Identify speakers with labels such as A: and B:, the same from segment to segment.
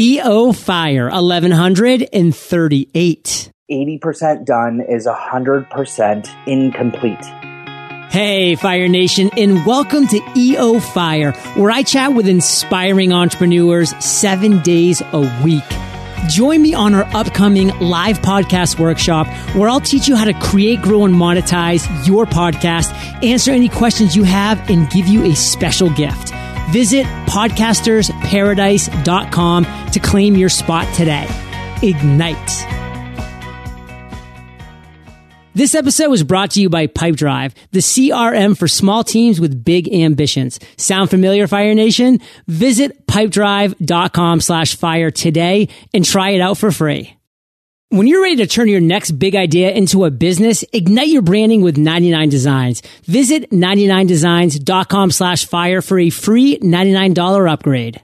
A: EO Fire 1138.
B: 80% done is 100% incomplete.
A: Hey, Fire Nation, and welcome to EO Fire, where I chat with inspiring entrepreneurs seven days a week. Join me on our upcoming live podcast workshop where I'll teach you how to create, grow, and monetize your podcast, answer any questions you have, and give you a special gift. Visit podcastersparadise.com to claim your spot today. Ignite. This episode was brought to you by Pipedrive, the CRM for small teams with big ambitions. Sound familiar, Fire Nation? Visit pipedrive.com slash fire today and try it out for free. When you're ready to turn your next big idea into a business, ignite your branding with 99 Designs. Visit 99designs.com slash fire for a free $99 upgrade.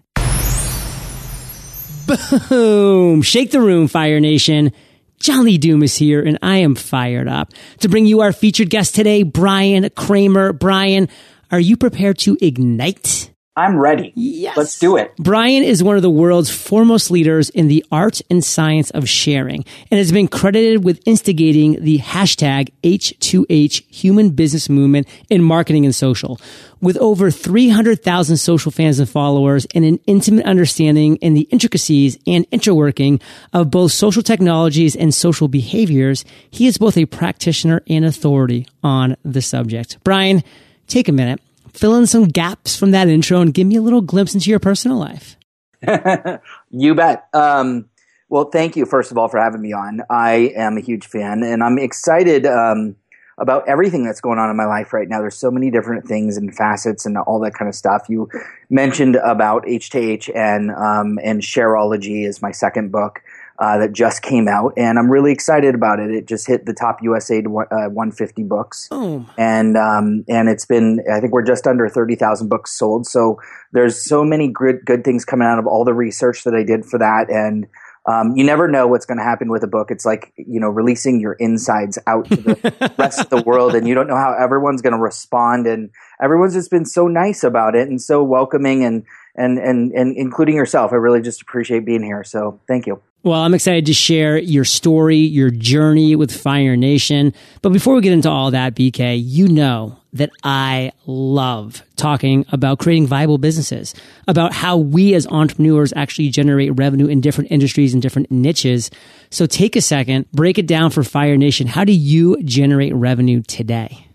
A: Boom! Shake the room, Fire Nation. John Lee Dumas is here and I am fired up to bring you our featured guest today, Bryan Kramer. Bryan, are you prepared to ignite?
B: I'm ready.
A: Yes.
B: Let's do it.
A: Bryan is one of the world's foremost leaders in the art and science of sharing and has been credited with instigating the hashtag H2H human business movement in marketing and social. With over 300,000 social fans and followers and an intimate understanding in the intricacies and interworking of both social technologies and social behaviors, he is both a practitioner and authority on the subject. Bryan, take a minute fill in some gaps from that intro and give me a little glimpse into your personal life.
B: you bet. Um, well, thank you, first of all, for having me on. I am a huge fan, and I'm excited um, about everything that's going on in my life right now. There's so many different things and facets and all that kind of stuff. You mentioned about H2H and um, and Shareology is my second book uh, that just came out, and I'm really excited about it. It just hit the top USA Today, uh, 150 books,
A: oh.
B: and um, and it's been I think we're just under 30,000 books sold. So there's so many good good things coming out of all the research that I did for that, and um, you never know what's going to happen with a book. It's like you know releasing your insides out to the rest of the world, and you don't know how everyone's going to respond. And everyone's just been so nice about it and so welcoming, and and and and including yourself. I really just appreciate being here. So thank you.
A: Well, I'm excited to share your story, your journey with Fire Nation. But before we get into all that, BK, you know that I love talking about creating viable businesses, about how we as entrepreneurs actually generate revenue in different industries and different niches. So take a second, break it down for Fire Nation. How do you generate revenue today?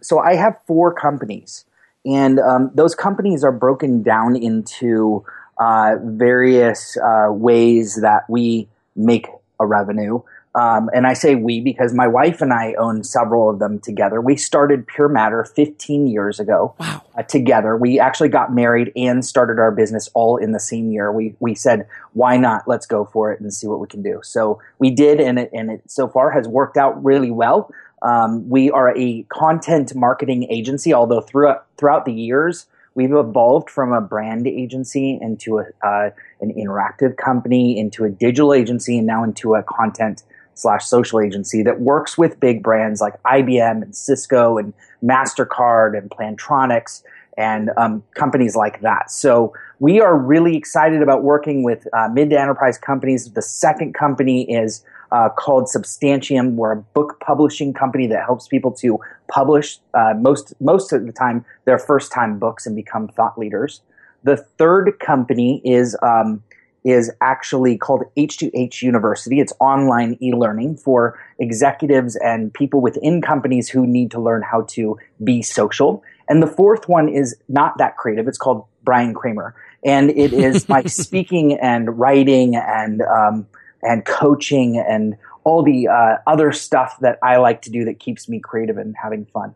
B: So I have four companies, and um, those companies are broken down into uh, various uh, ways that we make a revenue. Um, and I say we because my wife and I own several of them together. We started Pure Matter 15 years ago
A: wow.
B: uh, together. We actually got married and started our business all in the same year. We we said, why not? Let's go for it and see what we can do. So we did, and it and it so far has worked out really well. Um, we are a content marketing agency, although throughout throughout the years we've evolved from a brand agency into a, uh, an interactive company, into a digital agency, and now into a content slash social agency that works with big brands like IBM and Cisco and Mastercard and Plantronics and um, companies like that. So we are really excited about working with uh, mid to enterprise companies. The second company is uh, called Substantium. We're a book publishing company that helps people to publish uh, most most of the time their first time books and become thought leaders. The third company is um, is actually called H2H University. It's online e-learning for executives and people within companies who need to learn how to be social. And the fourth one is not that creative. It's called Bryan Kramer, and it is my speaking and writing and um, and coaching and all the uh, other stuff that I like to do that keeps me creative and having fun.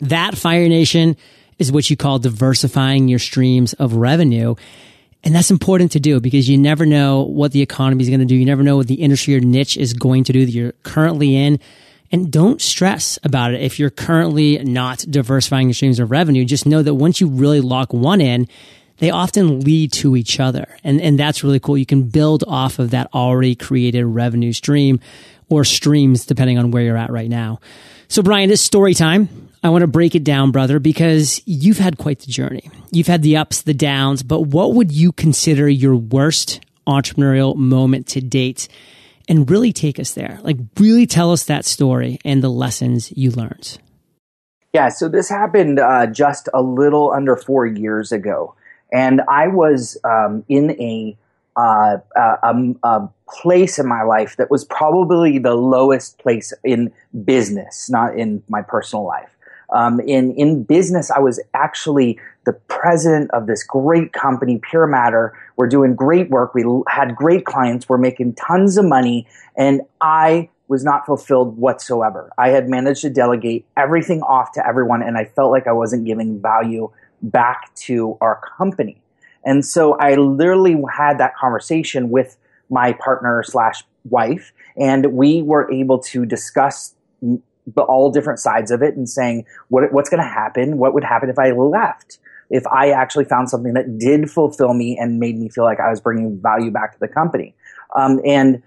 A: That Fire Nation is what you call diversifying your streams of revenue. And that's important to do because you never know what the economy is going to do. You never know what the industry or niche is going to do that you're currently in. And don't stress about it if you're currently not diversifying your streams of revenue. Just know that once you really lock one in, they often lead to each other. And, and that's really cool. You can build off of that already created revenue stream or streams, depending on where you're at right now. So, Bryan, it's story time. I want to break it down, brother, because you've had quite the journey. You've had the ups, the downs, but what would you consider your worst entrepreneurial moment to date and really take us there. Like, really tell us that story and the lessons you learned.
B: Yeah, so this happened uh, just a little under four years ago. And I was um, in a, uh, a, a, place in my life that was probably the lowest place in business, not in my personal life. Um, in in business, I was actually the president of this great company, Pure Matter. We're doing great work. We had great clients. We're making tons of money, and I was not fulfilled whatsoever. I had managed to delegate everything off to everyone, and I felt like I wasn't giving value back to our company. And so I literally had that conversation with my partner slash wife, and we were able to discuss all different sides of it and saying what, what's going to happen, what would happen if I left, if I actually found something that did fulfill me and made me feel like I was bringing value back to the company. Um, and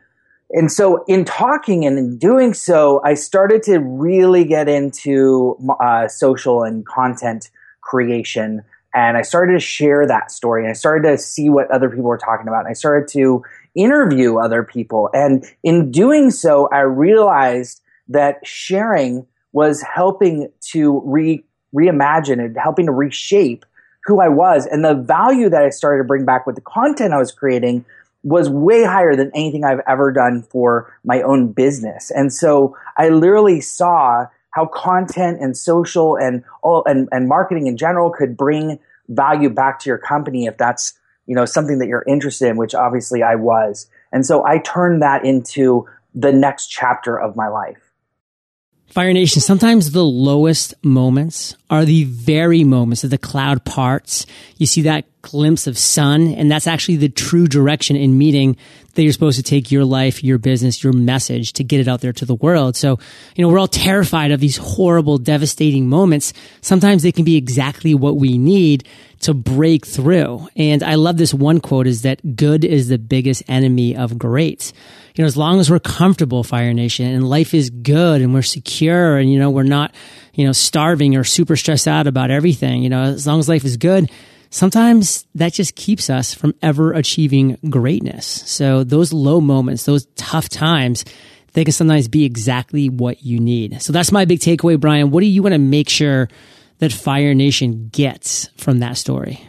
B: and so in talking and in doing so, I started to really get into uh, social and content creation. And I started to share that story and I started to see what other people were talking about. And I started to interview other people. And in doing so, I realized that sharing was helping to re, reimagine and helping to reshape who I was. And the value that I started to bring back with the content I was creating was way higher than anything I've ever done for my own business. And so I literally saw how content and social and all and, and marketing in general could bring value back to your company if that's you know something that you're interested in, which obviously I was. And so I turned that into the next chapter of my life.
A: Fire Nation, sometimes the lowest moments are the very moments that the cloud parts. You see that glimpse of sun, and that's actually the true direction in meeting that you're supposed to take your life, your business, your message to get it out there to the world. So, you know, we're all terrified of these horrible, devastating moments. Sometimes they can be exactly what we need to break through. And I love this one quote is that good is the biggest enemy of great. You know, as long as we're comfortable, Fire Nation, and life is good and we're secure and, you know, we're not, you know, starving or super stressed out about everything, you know, as long as life is good, sometimes that just keeps us from ever achieving greatness. So those low moments, those tough times, they can sometimes be exactly what you need. So that's my big takeaway, Bryan. What do you want to make sure that Fire Nation gets from that story?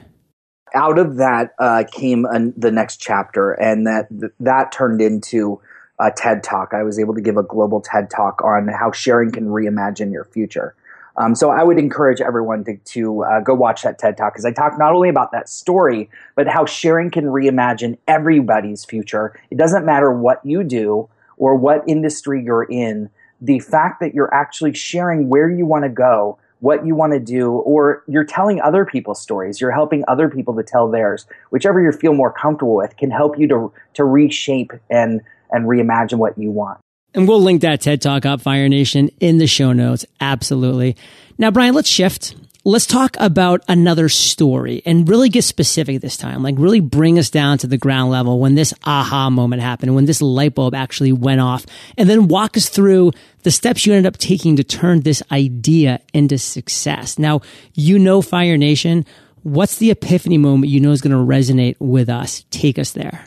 B: Out of that uh, came an, the next chapter, and that that turned into a TED Talk. I was able to give a global TED Talk on how sharing can reimagine your future. Um, so I would encourage everyone to, to uh, go watch that TED Talk because I talk not only about that story, but how sharing can reimagine everybody's future. It doesn't matter what you do or what industry you're in. The fact that you're actually sharing where you want to go what you want to do, or you're telling other people's stories. You're helping other people to tell theirs. Whichever you feel more comfortable with can help you to to reshape and and reimagine what you want.
A: And we'll link that TED Talk up, Fire Nation, in the show notes. Absolutely. Now, Bryan, let's shift let's talk about another story and really get specific this time. Like really bring us down to the ground level when this aha moment happened, when this light bulb actually went off, and then walk us through the steps you ended up taking to turn this idea into success. Now, you know Fire Nation. What's the epiphany moment you know is going to resonate with us? Take us there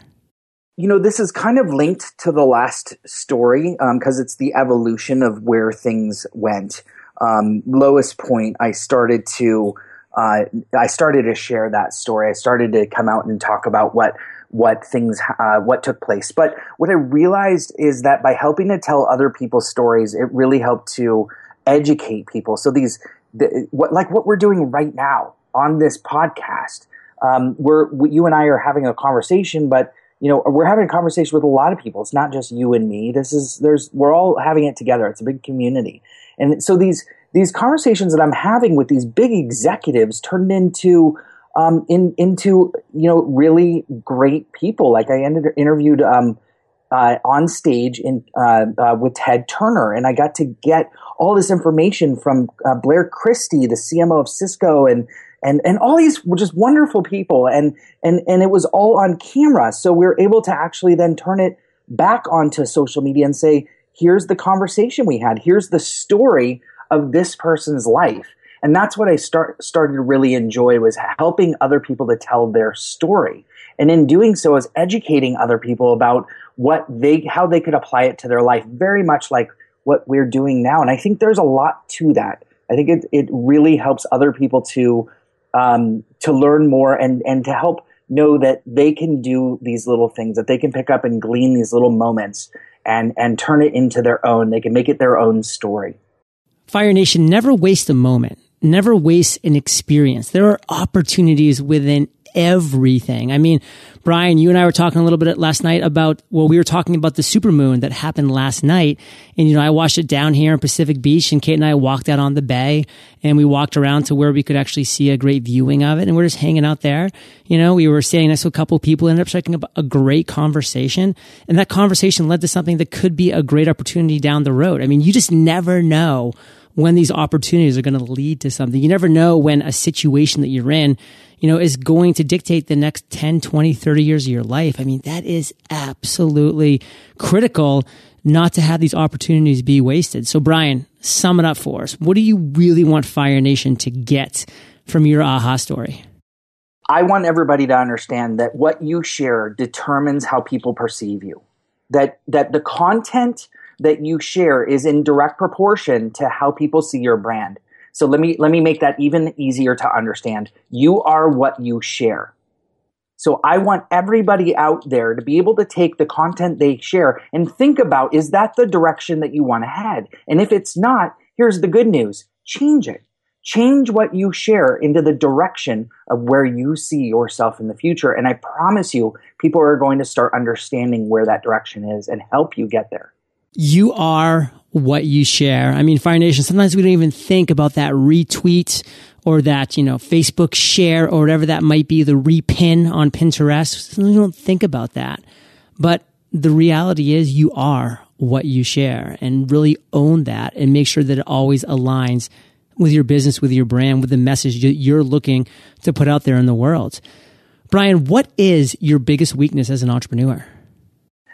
B: you know, this is kind of linked to the last story because um, it's the evolution of where things went um, lowest point, I started to uh, I started to share that story. I started to come out and talk about what what things uh, what took place. But what I realized is that by helping to tell other people's stories, it really helped to educate people. So these the, what like what we're doing right now on this podcast, um, we're you and I are having a conversation, but you know we're having a conversation with a lot of people. It's not just you and me. This is there's we're all having it together. It's a big community. And so these these conversations that I'm having with these big executives turned into um, in, into you know really great people. Like I ended interviewed um, uh, on stage in uh, uh, with Ted Turner, and I got to get all this information from uh, Blair Christie, the CMO of Cisco, and and and all these just wonderful people, and and and it was all on camera, so we were able to actually then turn it back onto social media and say here's the conversation we had. Here's the story of this person's life. And that's what I start, started to really enjoy was helping other people to tell their story. and in doing so is educating other people about what they how they could apply it to their life very much like what we're doing now and i think there's a lot to that i think it, it really helps other people to um, to learn more and and to help know that they can do these little things that they can pick up and glean these little moments and and turn it into their own. They can make it their own story.
A: Fire nation never waste a moment. Never waste an experience. There are opportunities within everything. I mean, Bryan, you and I were talking a little bit last night about, well, we were talking about the supermoon that happened last night. And, you know, I watched it down here in Pacific Beach and Kate and I walked out on the bay and we walked around to where we could actually see a great viewing of it. And we're just hanging out there. You know, we were staying next to a couple people, and ended up striking up a great conversation. And that conversation led to something that could be a great opportunity down the road. I mean, you just never know when these opportunities are going to lead to something. You never know when a situation that you're in you know, is going to dictate the next 10, 20, 30 years of your life. I mean, that is absolutely critical not to have these opportunities be wasted. So, Bryan, sum it up for us. What do you really want Fire Nation to get from your aha story?
B: I want everybody to understand that what you share determines how people perceive you. That that the content that you share is in direct proportion to how people see your brand. So let me let me make that even easier to understand. You are what you share. So I want everybody out there to be able to take the content they share and think about is that the direction that you want to head? And if it's not, here's the good news. Change it. Change what you share into the direction of where you see yourself in the future. And I promise you, people are going to start understanding where that direction is and help you get there.
A: You are what you share. I mean, Fire Nation, sometimes we don't even think about that retweet or that, you know, Facebook share or whatever that might be, the repin on Pinterest. Sometimes we don't think about that. But the reality is you are what you share and really own that and make sure that it always aligns with your business, with your brand, with the message that you're looking to put out there in the world. Bryan, what is your biggest weakness as an entrepreneur?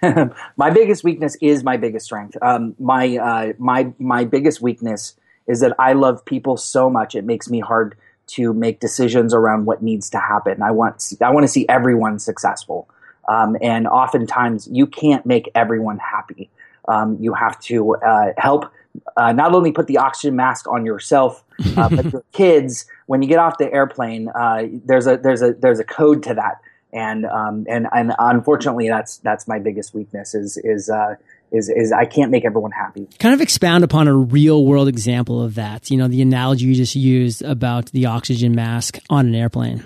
B: my biggest weakness is my biggest strength. Um, my uh, my my biggest weakness is that I love people so much it makes me hard to make decisions around what needs to happen. I want I want to see everyone successful, um, and oftentimes you can't make everyone happy. Um, you have to uh, help uh, not only put the oxygen mask on yourself, uh, but your kids. When you get off the airplane, uh, there's a there's a there's a code to that and um, and and unfortunately, that's that's my biggest weakness is is uh, is is I can't make everyone happy.
A: Kind of expound upon a real world example of that. You know, the analogy you just used about the oxygen mask on an airplane.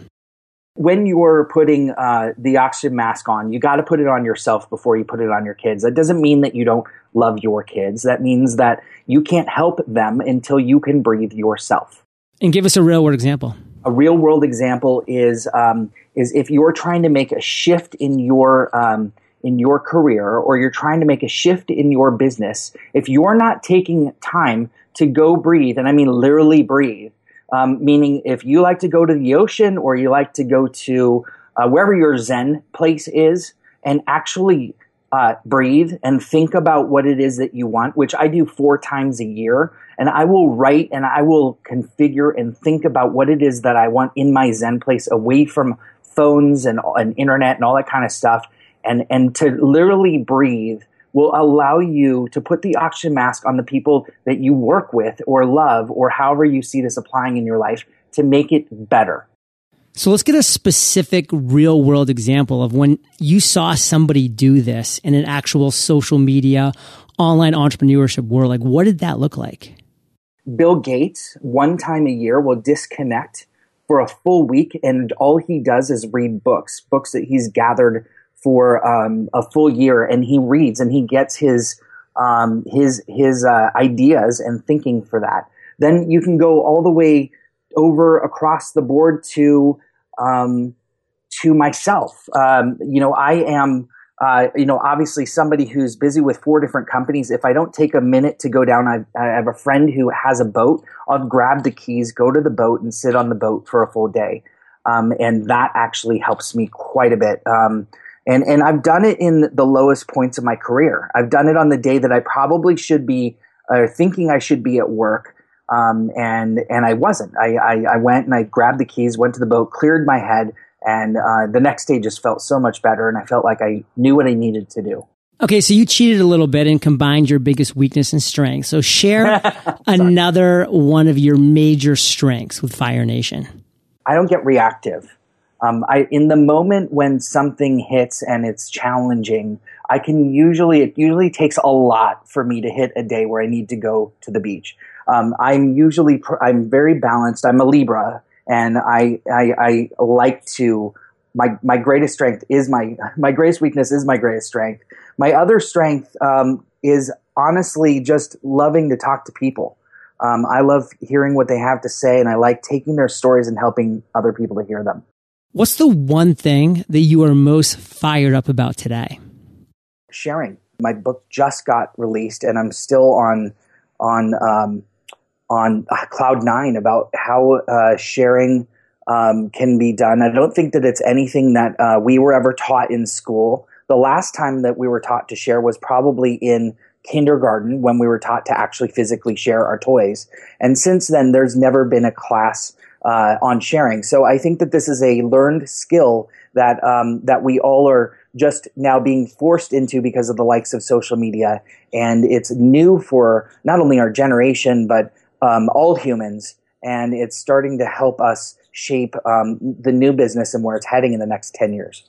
B: When you're putting uh, the oxygen mask on, you got to put it on yourself before you put it on your kids. That doesn't mean that you don't love your kids. That means that you can't help them until you can breathe yourself.
A: And give us a real world example.
B: A real world example is um, is if you're trying to make a shift in your um, in your career or you're trying to make a shift in your business, if you're not taking time to go breathe, and I mean literally breathe, um, meaning if you like to go to the ocean or you like to go to uh, wherever your Zen place is and actually uh, breathe and think about what it is that you want, which I do four times a year. And I will write and I will configure and think about what it is that I want in my Zen place away from phones and, and internet and all that kind of stuff. And, and to literally breathe will allow you to put the oxygen mask on the people that you work with or love or however you see this applying in your life to make it better.
A: So let's get a specific real world example of when you saw somebody do this in an actual social media, online entrepreneurship world. Like, what did that look like?
B: Bill Gates, one time a year, will disconnect for a full week, and all he does is read books, books that he's gathered for um, a full year, and he reads and he gets his um, his his uh, ideas and thinking for that. Then you can go all the way over across the board to um, to myself. Um, you know, I am. Uh, you know, obviously somebody who's busy with four different companies, if I don't take a minute to go down, I, I, have a friend who has a boat. I'll grab the keys, go to the boat, and sit on the boat for a full day. Um, and that actually helps me quite a bit. Um, and, and I've done it in the lowest points of my career. I've done it on the day that I probably should be uh, thinking I should be at work. Um, and and I wasn't. I, I, I went and I grabbed the keys, went to the boat, cleared my head, And uh, the next day just felt so much better, and I felt like I knew what I needed to do.
A: Okay, so you cheated a little bit and combined your biggest weakness and strength. So share another one of your major strengths with Fire Nation.
B: I don't get reactive. Um, I, in the moment when something hits and it's challenging, I can usually, it usually takes a lot for me to hit a day where I need to go to the beach. Um, I'm usually, I'm very balanced. I'm a Libra and I, I, I like to, my, my greatest strength is my, my greatest weakness is my greatest strength. My other strength, um, is honestly just loving to talk to people. Um, I love hearing what they have to say, and I like taking their stories and helping other people to hear them.
A: What's the one thing that you are most fired up about today?
B: Sharing. My book just got released, and I'm still on on um, on uh, cloud nine about how uh, sharing um, can be done. I don't think that it's anything that uh, we were ever taught in school. The last time that we were taught to share was probably in kindergarten when we were taught to actually physically share our toys. And since then, there's never been a class uh, on sharing. So I think that this is a learned skill that um, that we all are just now being forced into because of the likes of social media, and it's new for not only our generation but um, all humans, and it's starting to help us shape um, the new business and where it's heading in the next ten years.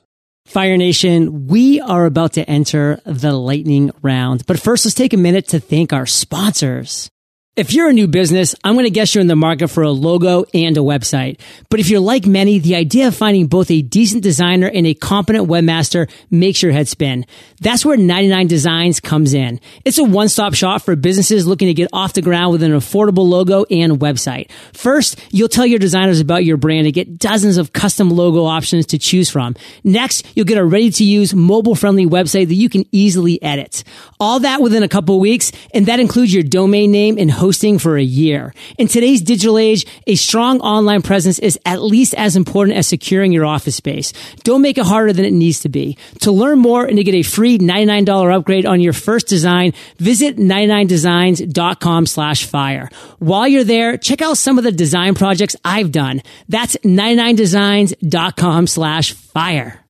A: Fire Nation, we are about to enter the lightning round. But first, let's take a minute to thank our sponsors. If you're a new business, I'm going to guess you're in the market for a logo and a website. But if you're like many, the idea of finding both a decent designer and a competent webmaster makes your head spin. That's where 99 Designs comes in. It's a one-stop shop for businesses looking to get off the ground with an affordable logo and website. First, you'll tell your designers about your brand and get dozens of custom logo options to choose from. Next, you'll get a ready-to-use mobile-friendly website that you can easily edit. All that within a couple weeks, and that includes your domain name and hosting for a year. In today's digital age, a strong online presence is at least as important as securing your office space. Don't make it harder than it needs to be. To learn more and to get a free $99 upgrade on your first design, visit 99designs.com slash fire. While you're there, check out some of the design projects I've done. That's 99designs.com slash fire.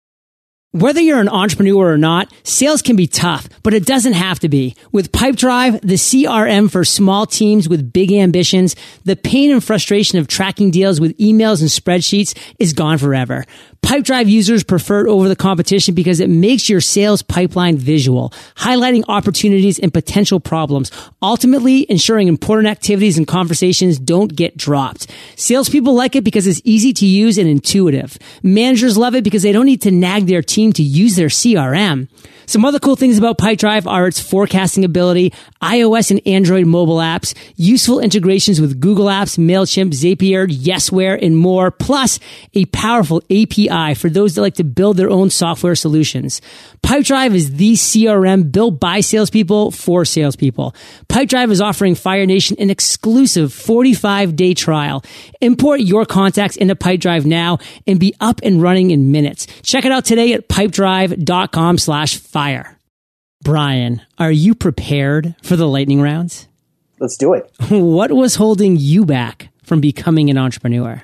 A: Whether you're an entrepreneur or not, sales can be tough, but it doesn't have to be. With Pipedrive, the CRM for small teams with big ambitions, the pain and frustration of tracking deals with emails and spreadsheets is gone forever. Pipedrive users prefer it over the competition because it makes your sales pipeline visual, highlighting opportunities and potential problems, ultimately ensuring important activities and conversations don't get dropped. Salespeople like it because it's easy to use and intuitive. Managers love it because they don't need to nag their team to use their CRM. Some other cool things about Pipedrive are its forecasting ability, iOS and Android mobile apps, useful integrations with Google Apps, MailChimp, Zapier, Yesware, and more, plus a powerful API for those that like to build their own software solutions. Pipedrive is the CRM built by salespeople for salespeople. Pipedrive is offering Fire Nation an exclusive 45 day trial. Import your contacts into Pipedrive now and be up and running in minutes. Check it out today at pipedrive.com slash fire. Bryan, are you prepared for the lightning rounds?
B: Let's do it.
A: What was holding you back from becoming an entrepreneur?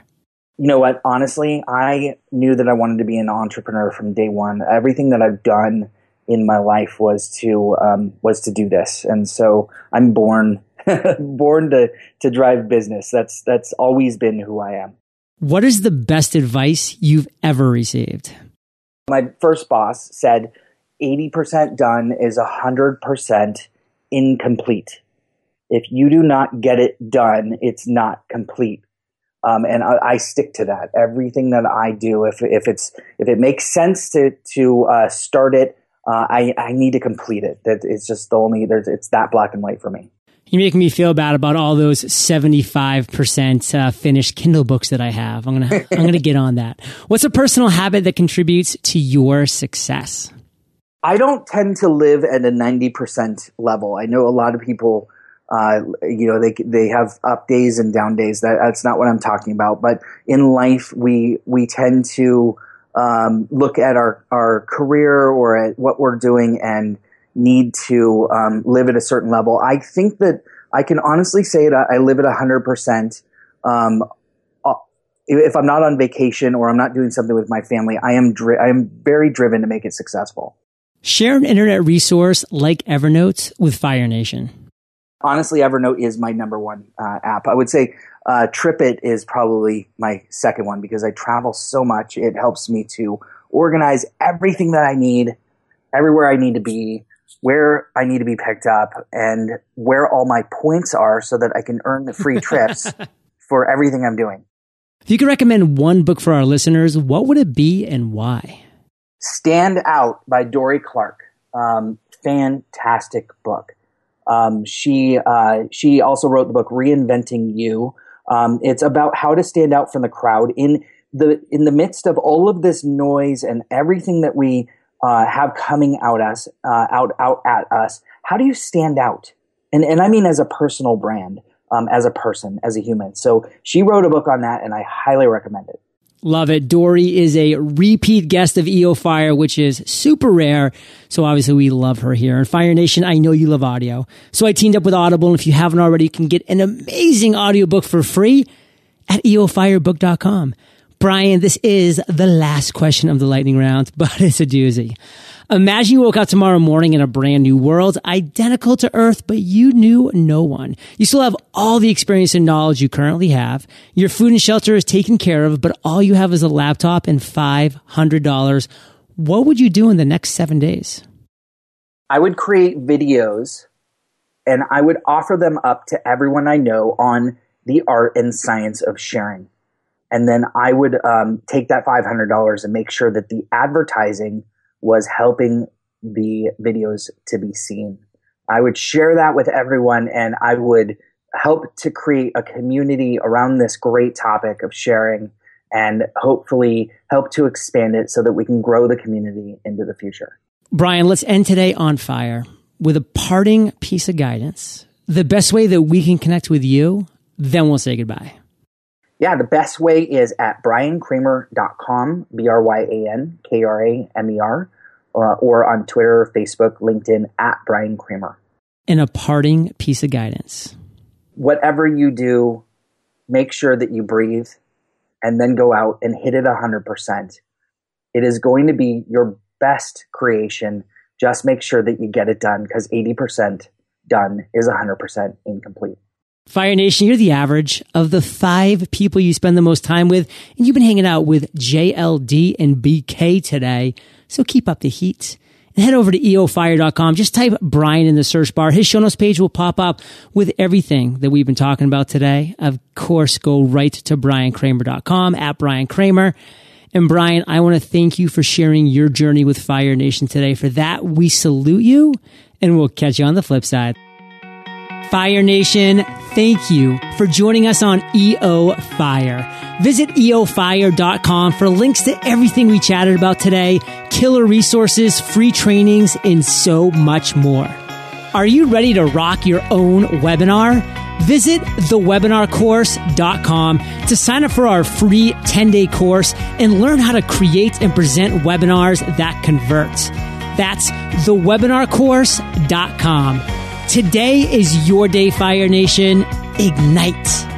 B: You know what? Honestly, I knew that I wanted to be an entrepreneur from day one. Everything that I've done in my life was to um, was to do this, and so I'm born born to to drive business. That's that's always been who I am.
A: What is the best advice you've ever received?
B: My first boss said, 80% done is 100% incomplete. If you do not get it done, it's not complete. Um, and I, I, stick to that. Everything that I do, if, if it's if it makes sense to to uh, start it, uh, I, I need to complete it. That it's just the only there's it's that black and white for me.
A: You're making me feel bad about all those 75% uh, finished Kindle books that I have. I'm gonna I'm gonna get on that. What's a personal habit that contributes to your success?
B: I don't tend to live at a 90% level. I know a lot of people, uh, you know, they, they have up days and down days. That, that's not what I'm talking about. But in life, we, we tend to, um, look at our, our career or at what we're doing and need to, um, live at a certain level. I think that I can honestly say that I live at 100%, um, if I'm not on vacation or I'm not doing something with my family, I am dri- I am very driven to make it successful.
A: Share an internet resource like Evernote with Fire Nation.
B: Honestly, Evernote is my number one uh, app. I would say uh, TripIt is probably my second one because I travel so much. It helps me to organize everything that I need, everywhere I need to be, where I need to be picked up, and where all my points are so that I can earn the free trips for everything I'm doing.
A: If you could recommend one book for our listeners, what would it be and why?
B: Stand Out by Dorie Clark. Um, fantastic book. Um, she uh, she also wrote the book Reinventing You. Um, it's about how to stand out from the crowd in the in the midst of all of this noise and everything that we uh, have coming out us uh, out out at us. How do you stand out? And and I mean as a personal brand um, as a person, as a human. So she wrote a book on that, and I highly recommend it.
A: Love it. Dorie is a repeat guest of EO Fire, which is super rare. So obviously we love her here. And Fire Nation, I know you love audio. So I teamed up with Audible. And if you haven't already, you can get an amazing audiobook for free at eofirebook.com. Bryan, this is the last question of the lightning round, but it's a doozy. Imagine you woke up tomorrow morning in a brand new world, identical to Earth, but you knew no one. You still have all the experience and knowledge you currently have. Your food and shelter is taken care of, but all you have is a laptop and $500. What would you do in the next seven days?
B: I would create videos and I would offer them up to everyone I know on the art and science of sharing. And then I would um, take that $500 and make sure that the advertising – was helping the videos to be seen. I would share that with everyone and I would help to create a community around this great topic of sharing and hopefully help to expand it so that we can grow the community into the future.
A: Bryan, let's end today on fire with a parting piece of guidance. The best way that we can connect with you, then we'll say goodbye.
B: Yeah, the best way is at bryankramer.com, B R Y A N K R A M E R, uh, or on Twitter, Facebook, LinkedIn, at Bryan Kramer.
A: And a parting piece of guidance.
B: Whatever you do, make sure that you breathe and then go out and hit it 100%. It is going to be your best creation. Just make sure that you get it done because 80% done is 100% incomplete.
A: Fire Nation, you're the average of the five people you spend the most time with, and you've been hanging out with JLD and BK today. So keep up the heat and head over to eofire.com. Just type Bryan in the search bar. His show notes page will pop up with everything that we've been talking about today. Of course, go right to bryankramer.com at Bryan Kramer. And Bryan, I want to thank you for sharing your journey with Fire Nation today. For that, we salute you and we'll catch you on the flip side. Fire Nation, thank you for joining us on EO Fire. Visit eofire.com for links to everything we chatted about today, killer resources, free trainings, and so much more. Are you ready to rock your own webinar? Visit thewebinarcourse.com to sign up for our free 10 day course and learn how to create and present webinars that convert. That's thewebinarcourse.com. Today is your day, Fire Nation. Ignite.